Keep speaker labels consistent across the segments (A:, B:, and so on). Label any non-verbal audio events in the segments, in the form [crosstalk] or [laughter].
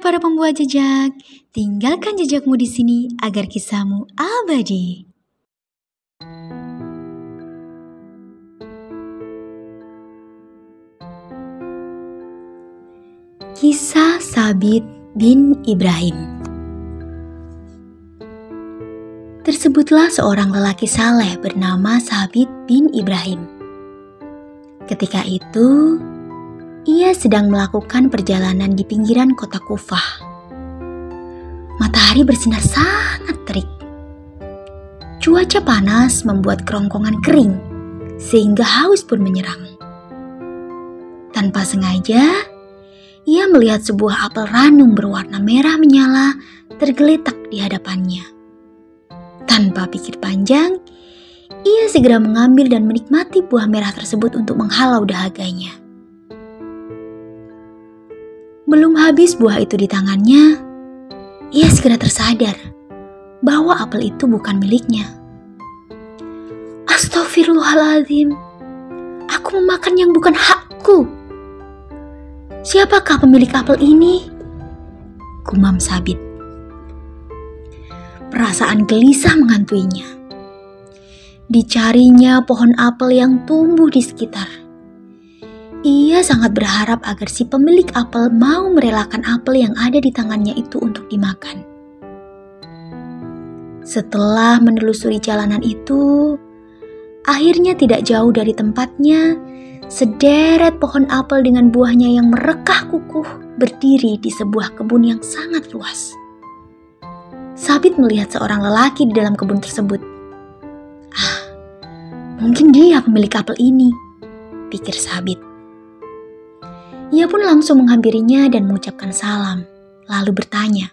A: para pembuat jejak, tinggalkan jejakmu di sini agar kisahmu abadi. Kisah Sabit bin Ibrahim Tersebutlah seorang lelaki saleh bernama Sabit bin Ibrahim. Ketika itu, ia sedang melakukan perjalanan di pinggiran kota Kufah. Matahari bersinar sangat terik. Cuaca panas membuat kerongkongan kering, sehingga haus pun menyerang. Tanpa sengaja, ia melihat sebuah apel ranum berwarna merah menyala tergeletak di hadapannya. Tanpa pikir panjang, ia segera mengambil dan menikmati buah merah tersebut untuk menghalau dahaganya. Belum habis buah itu di tangannya, ia segera tersadar bahwa apel itu bukan miliknya. Astaghfirullahaladzim, aku memakan yang bukan hakku. Siapakah pemilik apel ini? Gumam Sabit. Perasaan gelisah mengantuinya. Dicarinya pohon apel yang tumbuh di sekitar ia sangat berharap agar si pemilik apel mau merelakan apel yang ada di tangannya itu untuk dimakan. Setelah menelusuri jalanan itu, akhirnya tidak jauh dari tempatnya, sederet pohon apel dengan buahnya yang merekah kukuh berdiri di sebuah kebun yang sangat luas. Sabit melihat seorang lelaki di dalam kebun tersebut. Ah, mungkin dia pemilik apel ini, pikir Sabit. Ia pun langsung menghampirinya dan mengucapkan salam, lalu bertanya,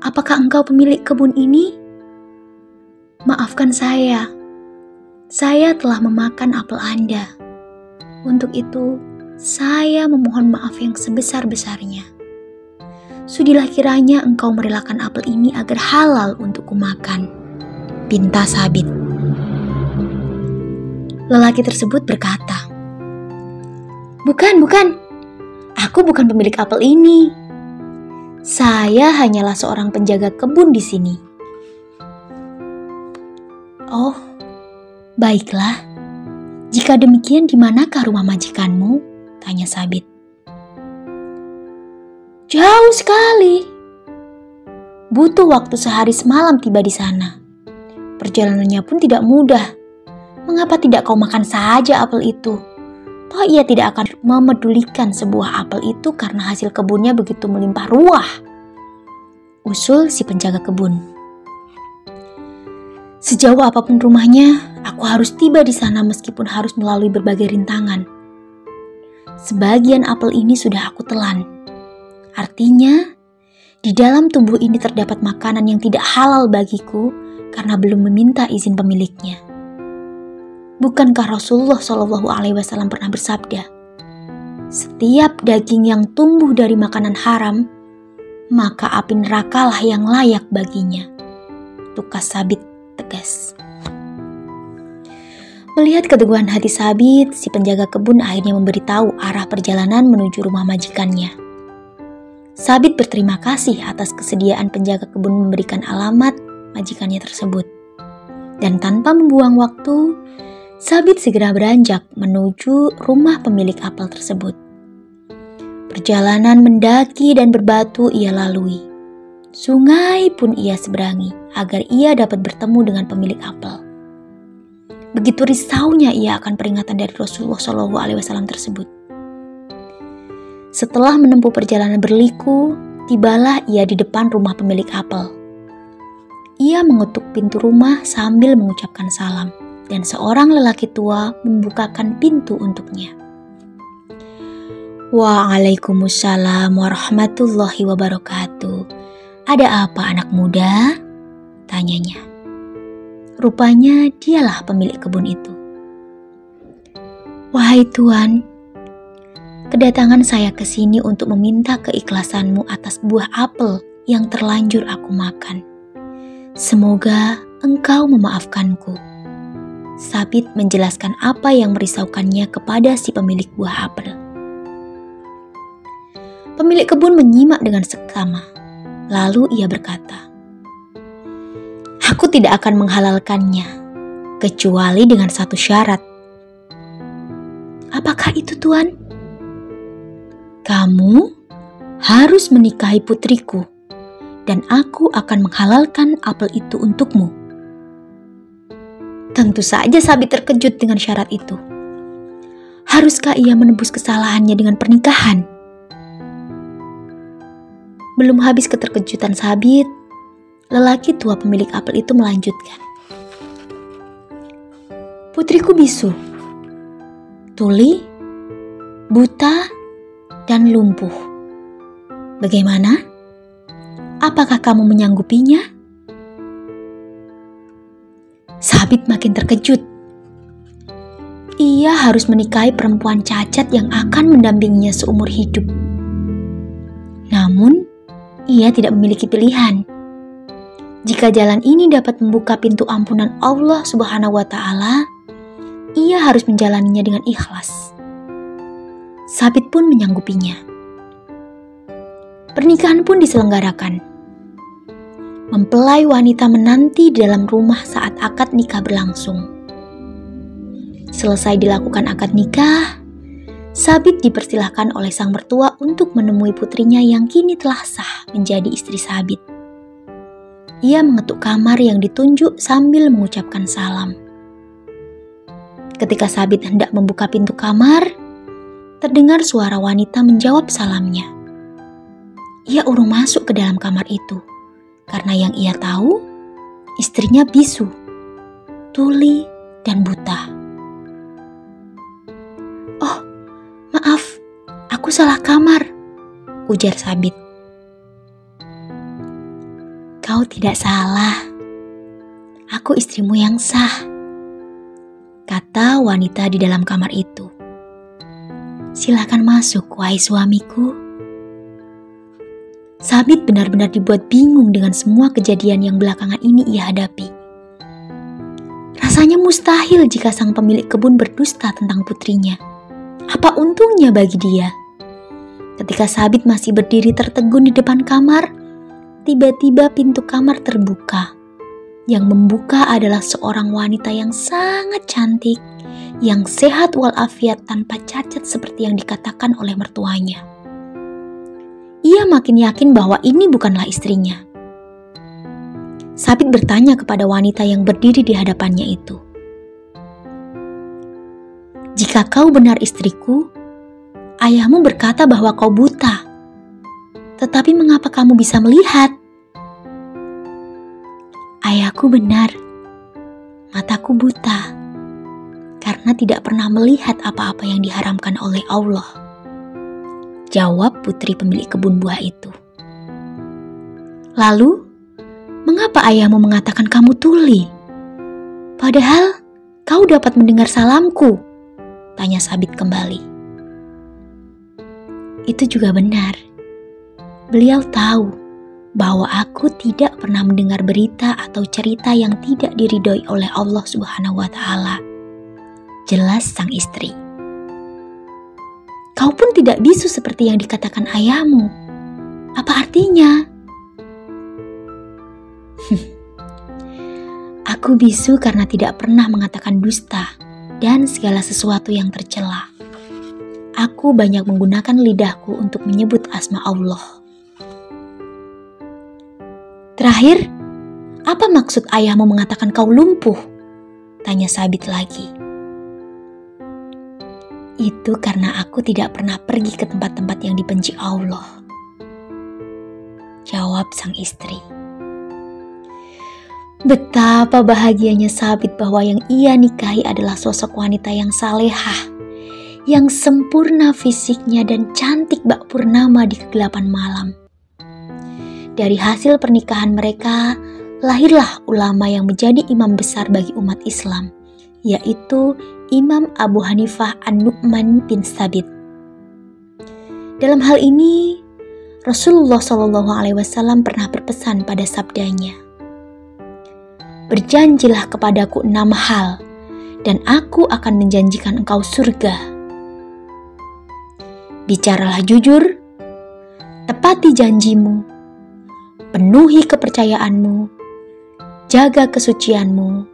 A: "Apakah engkau pemilik kebun ini?" "Maafkan saya, saya telah memakan apel Anda. Untuk itu, saya memohon maaf yang sebesar-besarnya. Sudilah kiranya engkau merelakan apel ini agar halal untuk kumakan." Pinta Sabit. Lelaki tersebut berkata, Bukan, bukan. Aku bukan pemilik apel ini. Saya hanyalah seorang penjaga kebun di sini. Oh, baiklah. Jika demikian, di manakah rumah majikanmu? Tanya Sabit. Jauh sekali. Butuh waktu sehari semalam tiba di sana. Perjalanannya pun tidak mudah. Mengapa tidak kau makan saja apel itu? Toh ia tidak akan memedulikan sebuah apel itu karena hasil kebunnya begitu melimpah ruah. Usul si penjaga kebun. Sejauh apa pun rumahnya, aku harus tiba di sana meskipun harus melalui berbagai rintangan. Sebagian apel ini sudah aku telan. Artinya, di dalam tubuh ini terdapat makanan yang tidak halal bagiku karena belum meminta izin pemiliknya. Bukankah Rasulullah Shallallahu Alaihi Wasallam pernah bersabda, "Setiap daging yang tumbuh dari makanan haram, maka api nerakalah yang layak baginya." Tukas Sabit tegas. Melihat keteguhan hati Sabit, si penjaga kebun akhirnya memberitahu arah perjalanan menuju rumah majikannya. Sabit berterima kasih atas kesediaan penjaga kebun memberikan alamat majikannya tersebut. Dan tanpa membuang waktu, Sabit segera beranjak menuju rumah pemilik apel tersebut. Perjalanan mendaki dan berbatu ia lalui. Sungai pun ia seberangi agar ia dapat bertemu dengan pemilik apel. Begitu risaunya ia akan peringatan dari Rasulullah Shallallahu Alaihi Wasallam tersebut. Setelah menempuh perjalanan berliku, tibalah ia di depan rumah pemilik apel. Ia mengetuk pintu rumah sambil mengucapkan salam dan seorang lelaki tua membukakan pintu untuknya. Waalaikumsalam warahmatullahi wabarakatuh. Ada apa anak muda? Tanyanya. Rupanya dialah pemilik kebun itu. Wahai Tuan, kedatangan saya ke sini untuk meminta keikhlasanmu atas buah apel yang terlanjur aku makan. Semoga engkau memaafkanku. Sabit menjelaskan apa yang merisaukannya kepada si pemilik buah apel. Pemilik kebun menyimak dengan seksama. Lalu ia berkata, Aku tidak akan menghalalkannya, kecuali dengan satu syarat. Apakah itu Tuan? Kamu harus menikahi putriku, dan aku akan menghalalkan apel itu untukmu. Tentu saja Sabi terkejut dengan syarat itu. Haruskah ia menebus kesalahannya dengan pernikahan? Belum habis keterkejutan Sabit, lelaki tua pemilik apel itu melanjutkan. Putriku bisu, tuli, buta, dan lumpuh. Bagaimana? Apakah kamu menyanggupinya? Sabit makin terkejut. Ia harus menikahi perempuan cacat yang akan mendampinginya seumur hidup. Namun, ia tidak memiliki pilihan. Jika jalan ini dapat membuka pintu ampunan Allah Subhanahu wa Ta'ala, ia harus menjalaninya dengan ikhlas. Sabit pun menyanggupinya. Pernikahan pun diselenggarakan. Mempelai wanita menanti dalam rumah saat akad nikah berlangsung. Selesai dilakukan akad nikah, Sabit dipersilahkan oleh sang mertua untuk menemui putrinya yang kini telah sah menjadi istri Sabit. Ia mengetuk kamar yang ditunjuk sambil mengucapkan salam. Ketika Sabit hendak membuka pintu kamar, terdengar suara wanita menjawab salamnya. Ia urung masuk ke dalam kamar itu karena yang ia tahu istrinya bisu, tuli, dan buta. Maaf, aku salah kamar, ujar Sabit. Kau tidak salah. Aku istrimu yang sah, kata wanita di dalam kamar itu. Silakan masuk, wahai suamiku. Sabit benar-benar dibuat bingung dengan semua kejadian yang belakangan ini ia hadapi. Rasanya mustahil jika sang pemilik kebun berdusta tentang putrinya. Apa untungnya bagi dia? Ketika Sabit masih berdiri tertegun di depan kamar, tiba-tiba pintu kamar terbuka. Yang membuka adalah seorang wanita yang sangat cantik, yang sehat walafiat tanpa cacat seperti yang dikatakan oleh mertuanya. Ia makin yakin bahwa ini bukanlah istrinya. Sabit bertanya kepada wanita yang berdiri di hadapannya itu, jika kau benar istriku, ayahmu berkata bahwa kau buta. Tetapi mengapa kamu bisa melihat? Ayahku benar, mataku buta karena tidak pernah melihat apa-apa yang diharamkan oleh Allah. Jawab putri pemilik kebun buah itu. Lalu, mengapa ayahmu mengatakan kamu tuli? Padahal kau dapat mendengar salamku. Tanya Sabit kembali. Itu juga benar. Beliau tahu bahwa aku tidak pernah mendengar berita atau cerita yang tidak diridhoi oleh Allah Subhanahu wa taala. Jelas sang istri. Kau pun tidak bisu seperti yang dikatakan ayahmu. Apa artinya? [laughs] Aku bisu karena tidak pernah mengatakan dusta dan segala sesuatu yang tercela. Aku banyak menggunakan lidahku untuk menyebut asma Allah. Terakhir, apa maksud ayahmu mengatakan kau lumpuh? Tanya Sabit lagi. Itu karena aku tidak pernah pergi ke tempat-tempat yang dibenci Allah. Jawab sang istri. Betapa bahagianya Sabit bahwa yang ia nikahi adalah sosok wanita yang salehah, yang sempurna fisiknya dan cantik bak purnama di kegelapan malam. Dari hasil pernikahan mereka, lahirlah ulama yang menjadi imam besar bagi umat Islam, yaitu Imam Abu Hanifah An-Nu'man bin Sabit. Dalam hal ini, Rasulullah Shallallahu Alaihi Wasallam pernah berpesan pada sabdanya, berjanjilah kepadaku enam hal, dan aku akan menjanjikan engkau surga. Bicaralah jujur, tepati janjimu, penuhi kepercayaanmu, jaga kesucianmu,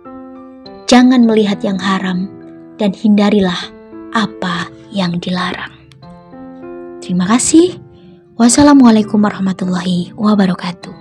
A: jangan melihat yang haram, dan hindarilah apa yang dilarang. Terima kasih. Wassalamualaikum warahmatullahi wabarakatuh.